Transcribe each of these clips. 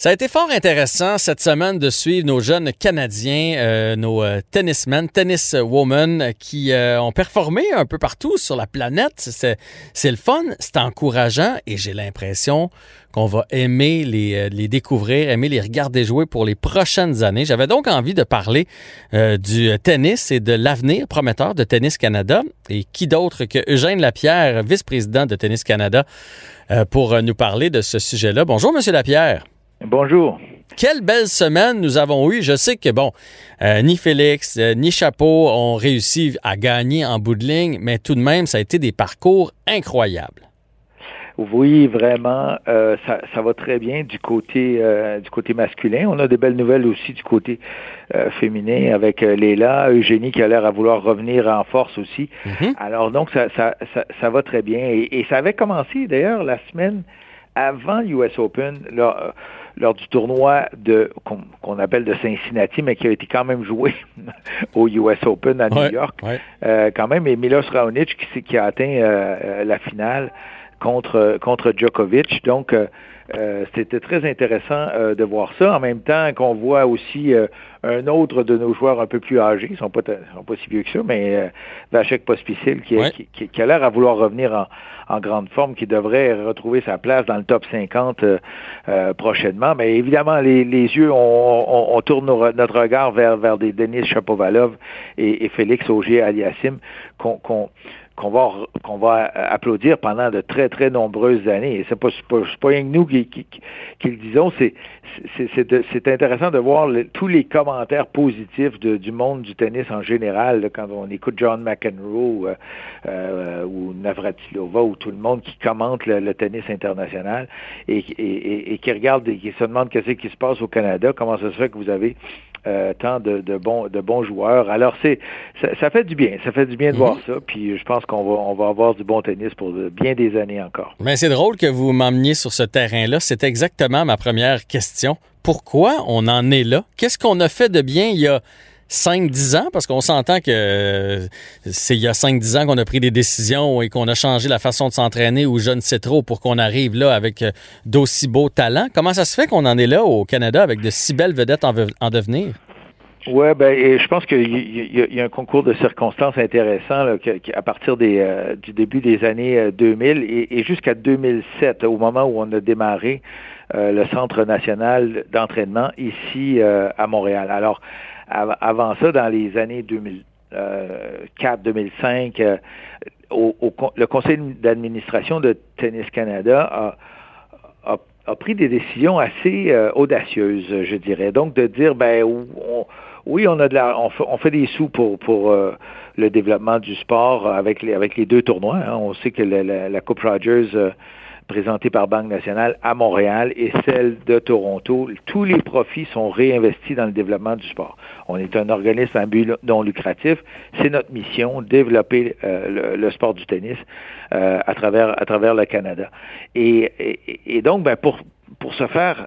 Ça a été fort intéressant cette semaine de suivre nos jeunes Canadiens, euh, nos euh, tennismen, tenniswomen qui euh, ont performé un peu partout sur la planète. C'est le fun, c'est encourageant et j'ai l'impression qu'on va aimer les, les, découvrir, aimer les regarder jouer pour les prochaines années. J'avais donc envie de parler du tennis et de l'avenir prometteur de Tennis Canada. Et qui d'autre que Eugène Lapierre, vice-président de Tennis Canada, pour nous parler de ce sujet-là? Bonjour, Monsieur Lapierre. Bonjour. Quelle belle semaine nous avons eue. Je sais que, bon, euh, ni Félix, euh, ni Chapeau ont réussi à gagner en bout de ligne, mais tout de même, ça a été des parcours incroyables. Oui, vraiment, euh, ça, va très bien du côté du côté masculin. On a des belles nouvelles aussi du côté féminin avec Léla, Eugénie qui a l'air à vouloir revenir en force aussi. Mm-hmm. Alors donc ça, ça, ça, va très bien et, et ça avait commencé d'ailleurs la semaine avant l'US Open. Là, lors du tournoi de qu'on appelle de Cincinnati, mais qui a été quand même joué au US Open à New York. Euh, quand même, et Milos Raonic qui, qui a atteint euh, euh, la finale contre contre Djokovic. Donc euh, c'était très intéressant euh, de voir ça. En même temps qu'on voit aussi euh, un autre de nos joueurs un peu plus âgés, ils sont pas, sont pas si vieux que ça, mais Vachek Pospisil qui, qui, qui, a l'air à vouloir revenir en, en, grande forme, qui devrait retrouver sa place dans le top 50 prochainement. Mais évidemment, les, les yeux, on, on, tourne notre regard vers, vers des Denis Chapovalov et, et Félix Auger-Aliassime qu'on qu'on va qu'on va applaudir pendant de très très nombreuses années. Et c'est pas pas, pas rien que nous qui, qui, qui le disons, c'est c'est intéressant de voir tous les commentaires positifs du monde du tennis en général quand on écoute John McEnroe euh, euh, ou Navratilova ou tout le monde qui commente le, tennis international et, et, et, qui regarde et qui se demande qu'est-ce qui se passe au Canada, comment ça se fait que vous avez euh, tant de, de, bons, de bons joueurs. Alors, c'est ça, ça, fait du bien. Ça fait du bien de mhm. voir ça. Puis je pense qu'on va, on va avoir du bon tennis pour bien des années encore. Mais c'est drôle que vous m'emmeniez sur ce terrain-là. C'est exactement ma première question. Pourquoi on en est là? Qu'est-ce qu'on a fait de bien il y a 5-10 ans, parce qu'on s'entend que euh, c'est il y a 5-10 ans qu'on a pris des décisions et qu'on a changé la façon de s'entraîner ou je ne sais trop pour qu'on arrive là avec euh, d'aussi beaux talents. Comment ça se fait qu'on en est là au Canada avec de si belles vedettes en, devenir? Oui, ben, je pense qu'il y, a un concours de circonstances intéressant à partir euh, du début des années 2000 et, jusqu'à 2007, au moment où on a démarré le Centre national d'entraînement ici à Montréal. Alors, avant ça, dans les années 2004, 2005, euh, au, le conseil d'administration de Tennis Canada a, pris des décisions assez euh, audacieuses, je dirais. Donc de dire, ben oui, on a de la, on fait, on fait des sous pour euh, le développement du sport avec les deux tournois. Hein. On sait que la Coupe Rogers présentée par Banque nationale à Montréal et celle de Toronto. Tous les profits sont réinvestis dans le développement du sport. On est un organisme à but non lucratif. C'est notre mission, développer euh, le, sport du tennis euh, à, travers, à travers le Canada. Et, et, donc, ben, pour, pour ce faire,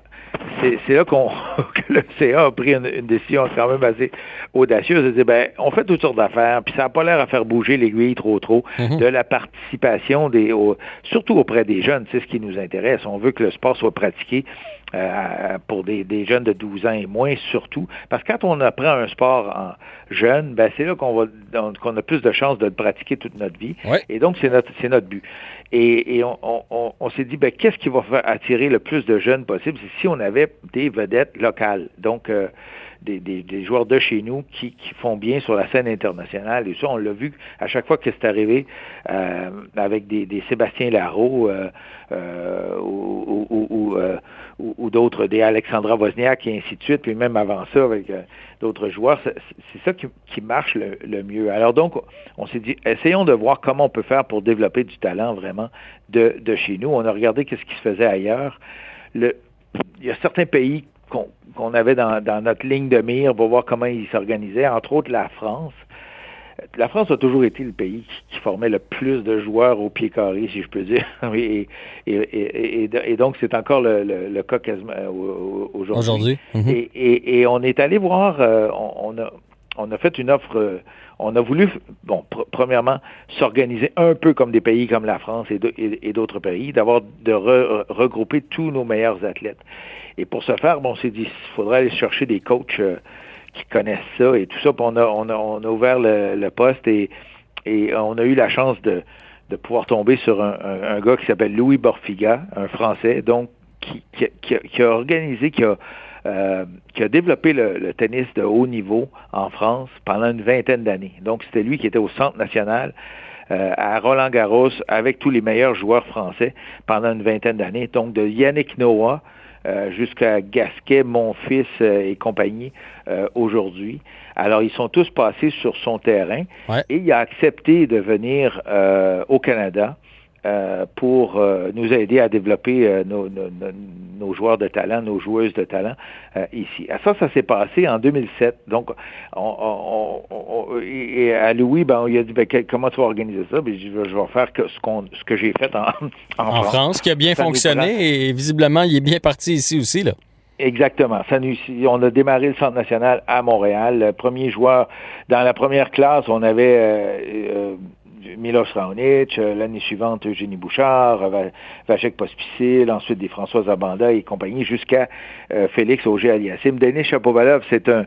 c'est là qu'on que le CA a pris une, décision quand même assez audacieuse de dire ben on fait toutes sortes d'affaires, puis ça n'a pas l'air à faire bouger l'aiguille trop trop mhm. de la participation des surtout auprès des jeunes, c'est ce qui nous intéresse. On veut que le sport soit pratiqué euh, pour des, jeunes de 12 ans et moins surtout. Parce que quand on apprend un sport en jeune, ben c'est là qu'on va qu'on a plus de chances de le pratiquer toute notre vie. Et donc, c'est notre c'est notre but. Et, on, s'est dit, ben, qu'est-ce qui va attirer le plus de jeunes possible? Si on avait des vedettes locales. Donc, euh, des, joueurs de chez nous qui, font bien sur la scène internationale. Et ça, on l'a vu à chaque fois que c'est arrivé euh, avec des, Sébastien Larreau euh, euh, ou, ou, d'autres, des Alexandra Wozniak et ainsi de suite, puis même avant ça avec d'autres joueurs. C'est ça qui, marche le, mieux. Alors donc, on s'est dit, essayons de voir comment on peut faire pour développer du talent vraiment de, de chez nous. On a regardé qu'est-ce qui se faisait ailleurs. Le, il y a certains pays qu'on avait dans, notre ligne de mire pour voir comment ils s'organisaient, entre autres la France. La France a toujours été le pays qui, formait le plus de joueurs au pied carré, si je peux dire. et, et, donc, c'est encore le, cas quasiment aujourd'hui. Aujourd'hui. Mhm. et, on est allé voir, on, a, on a fait une offre on a voulu, bon, premièrement, s'organiser un peu comme des pays comme la France et d'autres pays, d'avoir de regrouper tous nos meilleurs athlètes. Et pour ce faire, bon, on s'est dit, il faudrait aller chercher des coachs euh, qui connaissent ça et tout ça. Puis on a, ouvert le, poste et, on a eu la chance de, pouvoir tomber sur un, un, gars qui s'appelle Louis Borfiga, un Français, donc qui a organisé, qui a euh, qui a développé le, tennis de haut niveau en France pendant une vingtaine d'années. Donc, c'était lui qui était au Centre national euh, à Roland Garros avec tous les meilleurs joueurs français pendant une vingtaine d'années. Donc, de Yannick Noah euh, jusqu'à Gasquet, mon fils et compagnie aujourd'hui. Alors, ils sont tous passés sur son terrain et il a accepté de venir au Canada euh, pour euh, nous aider à développer euh, nos, nos, joueurs de talent, nos joueuses de talent ici. À ça, ça s'est passé en 2007. Donc, on, et à Louis, ben, il a dit ben, comment tu vas organiser ça? Ben, je, vais faire que, ce, qu'on, ce que j'ai fait en, en, France. qui a bien fonctionné et visiblement, il est bien parti ici aussi. Là. Exactement. Ça nous, on a démarré le Centre national à Montréal. Le premier joueur, dans la première classe, on avait Milos Raonic, euh, l'année suivante Eugénie Bouchard, Vachek Pospisil, ensuite des François Abanda et compagnie, jusqu'à euh, Félix Auger-Aliassime. Denis Chapovalov, c'est un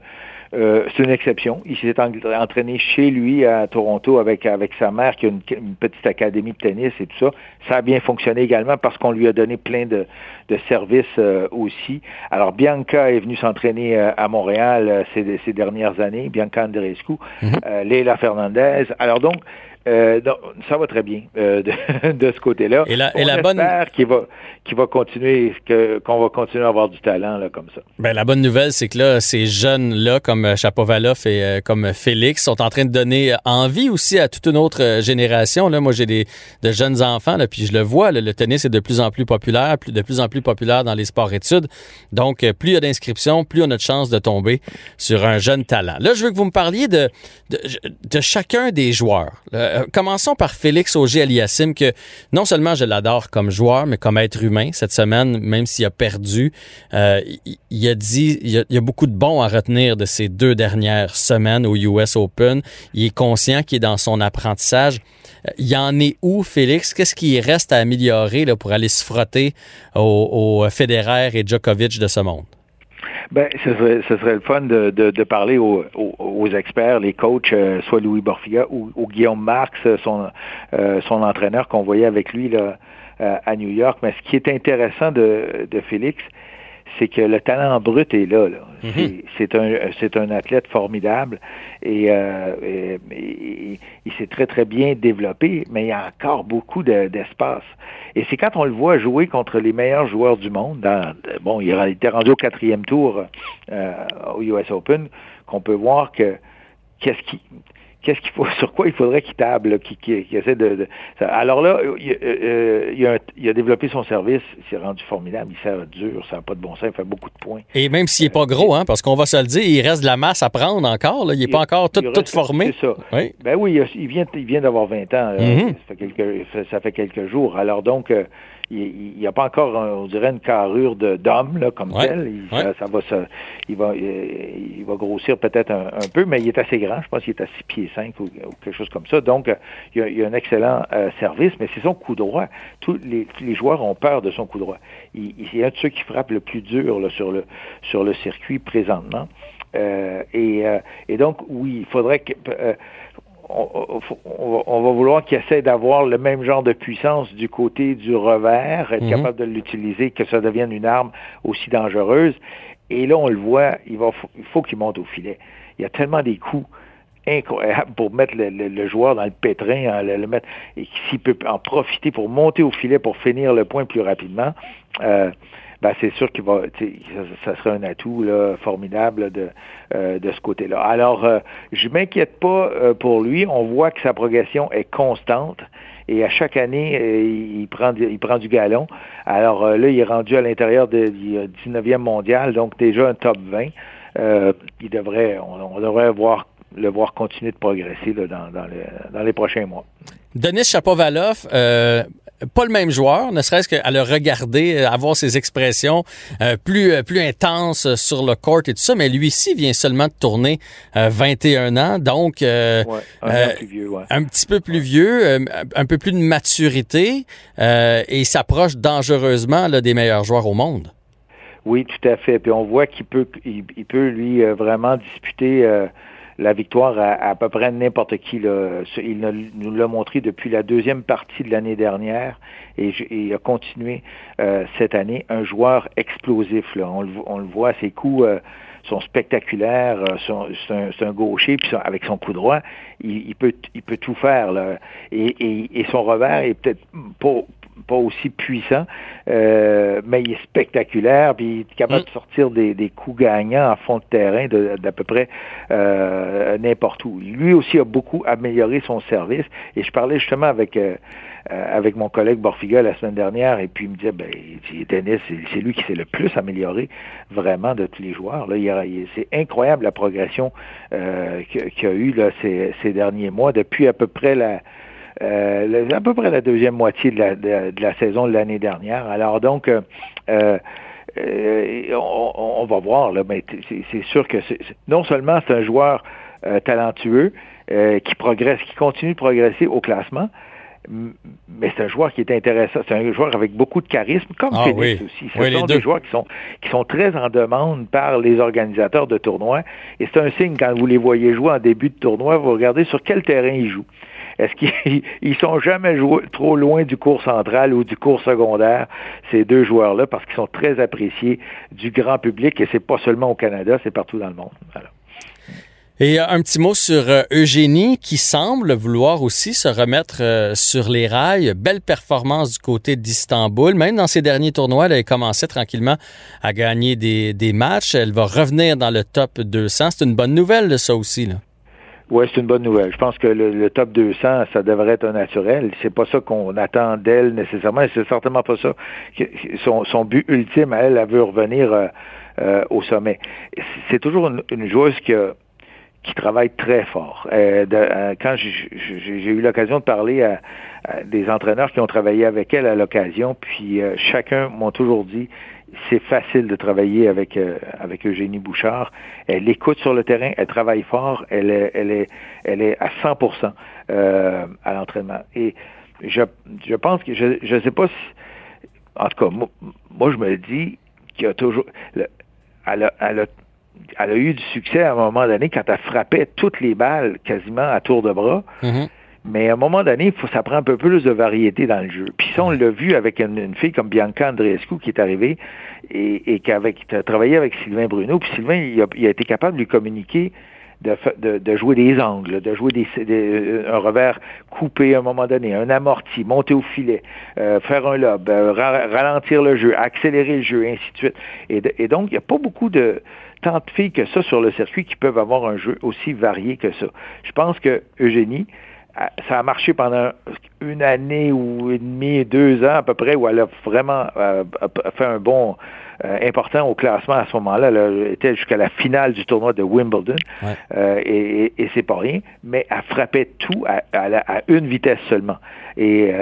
euh, c'est une exception. Il s'est entraîné chez lui à Toronto avec, avec sa mère qui a une, petite académie de tennis et tout ça. Ça a bien fonctionné également parce qu'on lui a donné plein de, de services aussi. Alors Bianca est venue s'entraîner à Montréal ces, ces, dernières années, Bianca Andreescu, mm Leila Fernandez. Alors donc, euh, ça va très bien euh, de, ce côté-là. Et la, et la bonne qu'il va qu'il va continuer qu'on va continuer à avoir du talent là comme ça. Ben la bonne nouvelle c'est que là ces jeunes là comme Chapovalov et euh, comme Félix sont en train de donner envie aussi à toute une autre génération là. Moi j'ai des de jeunes enfants là puis je le vois le tennis est de plus en plus populaire, plus de plus en plus populaire dans les sports études. Donc plus il y a d'inscriptions, plus on a de chances de tomber sur un jeune talent. Là je veux que vous me parliez de de, de chacun des joueurs. Euh, commençons par Félix Auger-Aliassime, que non seulement je l'adore comme joueur, mais comme être humain. Cette semaine, même s'il a perdu, euh, il, a dit, il y a, beaucoup de bons à retenir de ces deux dernières semaines au US Open. Il est conscient qu'il est dans son apprentissage. Euh, il en est où, Félix? Qu'est-ce qui reste à améliorer pour aller se frotter au aux Federer et Djokovic de ce monde? Ben, ce serait, ce serait le fun de, de, parler aux, aux, experts, les coachs, euh, soit Louis Borfiga ou, Guillaume Marx, son, euh, son entraîneur qu'on voyait avec lui là, euh, à New York. Mais ce qui est intéressant de, de Félix, c'est que le talent brut est là. là. Mhm. C'est un c'est un athlète formidable et, euh, il s'est très très bien développé, mais il y a encore beaucoup d'espace. et c'est quand on le voit jouer contre les meilleurs joueurs du monde. Dans, bon, il était rendu au quatrième tour euh, au US Open, qu'on peut voir que qu'est-ce qui qu'est-ce qu'il faut, sur quoi il faudrait qu'il table, qu'il essaie de, Alors là, il, euh, il, a, développé son service, il s'est rendu formidable, il sert dur, ça n'a pas de bon sens, il fait beaucoup de points. Et même s'il n'est pas gros, hein, parce qu'on va se le dire, il reste de la masse à prendre encore, il n'est pas encore tout, formé. C'est ça. Oui. Ben oui, il vient, il vient d'avoir 20 ans, mm-hmm. ça, fait quelques, ça fait quelques jours. Alors donc, euh, il n'y a pas encore, on dirait, une carrure d'homme là, comme tel. Il, ça, va se, il va, il va grossir peut-être un, peu, mais il est assez grand. Je pense qu'il est à 6 pieds 5 ou, quelque chose comme ça. Donc, il, y a, a un excellent euh, service, mais c'est son coup droit. Tous les, les, joueurs ont peur de son coup droit. Il, il est un de ceux qui frappe le plus dur là, sur, le, sur le circuit présentement. Euh, et, euh, et, donc, oui, il faudrait que on, va vouloir qu'il essaie d'avoir le même genre de puissance du côté du revers, être mhm. capable de l'utiliser, que ça devienne une arme aussi dangereuse. Et là, on le voit, il, va, il faut qu'il monte au filet. Il y a tellement des coups incroyables pour mettre le, joueur dans le pétrin, le, mettre, et s'il peut en profiter pour monter au filet pour finir le point plus rapidement. Euh, ben, c'est sûr qu'il va, ça, ça, serait un atout là, formidable de, de ce côté-là. Alors, je m'inquiète pas pour lui. On voit que sa progression est constante et à chaque année, il prend, il prend du galon. Alors là, il est rendu à l'intérieur du 19e mondial, donc déjà un top 20. il devrait, on, on devrait voir le voir continuer de progresser là, dans, dans, dans, les prochains mois. Denis Chapovalov, euh, pas le même joueur, ne serait-ce qu'à le regarder, euh, avoir ses expressions euh, plus euh, plus intenses sur le court et tout ça, mais lui ci vient seulement de tourner 21 ans, donc ouais, un, plus vieux, ouais. un, petit peu plus vieux, un peu plus de maturité et s'approche dangereusement là, des meilleurs joueurs au monde. Oui, tout à fait. Puis on voit qu'il peut, il, il, peut lui vraiment disputer la victoire à, à, peu près n'importe qui. Là. Il nous l'a montré depuis la deuxième partie de l'année dernière et, il a continué euh, cette année. Un joueur explosif. Là. On, le, on le voit, ses coups euh, sont spectaculaires. Euh, c'est un, un, gaucher, puis avec son coup droit, il, il, peut, il peut tout faire. Là. Et, et, et son revers est peut-être pas, pas aussi puissant, euh, mais il est spectaculaire, puis il est capable mm. de sortir des, des, coups gagnants en fond de terrain d'à peu près euh, n'importe où. Lui aussi a beaucoup amélioré son service, et je parlais justement avec euh, euh avec mon collègue Borfiga la semaine dernière, et puis il me disait, ben, Dennis, c'est lui qui s'est le plus amélioré vraiment de tous les joueurs. Là, c'est incroyable la progression euh, qu'il a eu là, ces, ces derniers mois, depuis à peu près la euh, à peu près la deuxième moitié de la, de, la saison de l'année dernière. Alors donc, euh, euh, on, on, va voir, là, mais c'est sûr que non seulement c'est un joueur talentueux qui progresse, qui continue de progresser au classement, mais c'est un joueur qui est intéressant. C'est un joueur avec beaucoup de charisme, comme ah, aussi. Ce sont des joueurs qui sont, qui sont très en demande par les organisateurs de tournois. Et c'est un signe quand vous les voyez jouer en début de tournoi, vous regardez sur quel terrain ils jouent. Est-ce qu'ils sont jamais joués trop loin du cours central ou du cours secondaire, ces deux joueurs-là, parce qu'ils sont très appréciés du grand public et c'est pas seulement au Canada, c'est partout dans le monde. Et un petit mot sur euh, Eugénie qui semble vouloir aussi se remettre euh, sur les rails. Belle performance du côté d'Istanbul. Même dans ses derniers tournois, elle a commencé tranquillement à gagner des, des matchs. Elle va revenir dans le top 200. C'est une bonne nouvelle, ça aussi. Là. Oui, c'est une bonne nouvelle. Je pense que le, top 200, ça devrait être un naturel. C'est pas ça qu'on attend d'elle nécessairement. C'est certainement pas ça. Son, but ultime, elle, elle veut revenir euh, euh, au sommet. C'est toujours une, joueuse qui, qui travaille très fort. Euh, quand j'ai eu l'occasion de parler à, des entraîneurs qui ont travaillé avec elle à l'occasion, puis chacun m'ont toujours dit c'est facile de travailler avec euh, avec Eugénie Bouchard. Elle écoute sur le terrain, elle travaille fort, elle est elle est elle est à 100% euh, à l'entraînement. Et je je pense que je je sais pas si en tout cas moi, je me dis qu'il y a toujours elle a, elle a elle a eu du succès à un moment donné quand elle frappait toutes les balles quasiment à tour de bras. Mm-hmm. Mais à un moment donné, faut ça prend un peu plus de variété dans le jeu. Puis ça, on l'a vu avec une, fille comme Bianca Andreescu qui est arrivée et, et qui, a travaillé avec Sylvain Bruno. Puis Sylvain, il a, il a été capable de lui communiquer de, de, de, jouer des angles, de jouer des, un revers coupé à un moment donné, un amorti, monter au filet, euh, faire un lob, euh, ralentir le jeu, accélérer le jeu, ainsi de suite. Et, et donc, il n'y a pas beaucoup de tant de filles que ça sur le circuit qui peuvent avoir un jeu aussi varié que ça. Je pense que Eugénie, ça a marché pendant une année ou une demie, deux ans à peu près, où elle a vraiment euh, fait un bon euh, important au classement à ce moment-là. Elle était jusqu'à la finale du tournoi de Wimbledon, euh, et, et, c'est pas rien, mais elle frappait tout à, à, une vitesse seulement, et,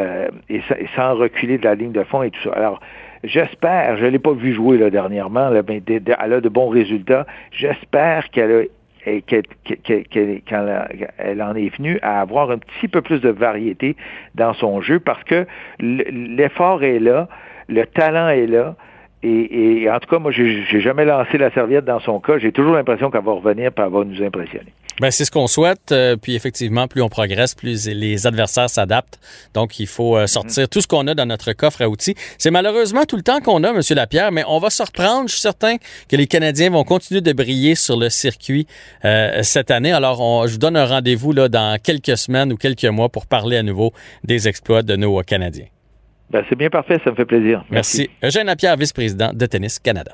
et, sans reculer de la ligne de fond et tout ça. Alors, J'espère, je ne l'ai pas vu jouer là, dernièrement, là, mais elle a de bons résultats. J'espère qu'elle a et qu'elle, en est venue à avoir un petit peu plus de variété dans son jeu parce que l'effort est là, le talent est là. Et, en tout cas, moi, j'ai jamais lancé la serviette dans son cas. J'ai toujours l'impression qu'elle va revenir et elle va nous impressionner. Ben, c'est ce qu'on souhaite. Euh, puis effectivement, plus on progresse, plus les adversaires s'adaptent. Donc, il faut euh, sortir tout ce qu'on a dans notre coffre à outils. C'est malheureusement tout le temps qu'on a, M. Lapierre, mais on va se reprendre. Je suis certain que les Canadiens vont continuer de briller sur le circuit euh, cette année. Alors, on, je vous donne un rendez-vous là dans quelques semaines ou quelques mois pour parler à nouveau des exploits de nos Canadiens. Ben, c'est bien parfait, ça me fait plaisir. Merci. Merci. Eugène Lapierre, vice-président de Tennis Canada.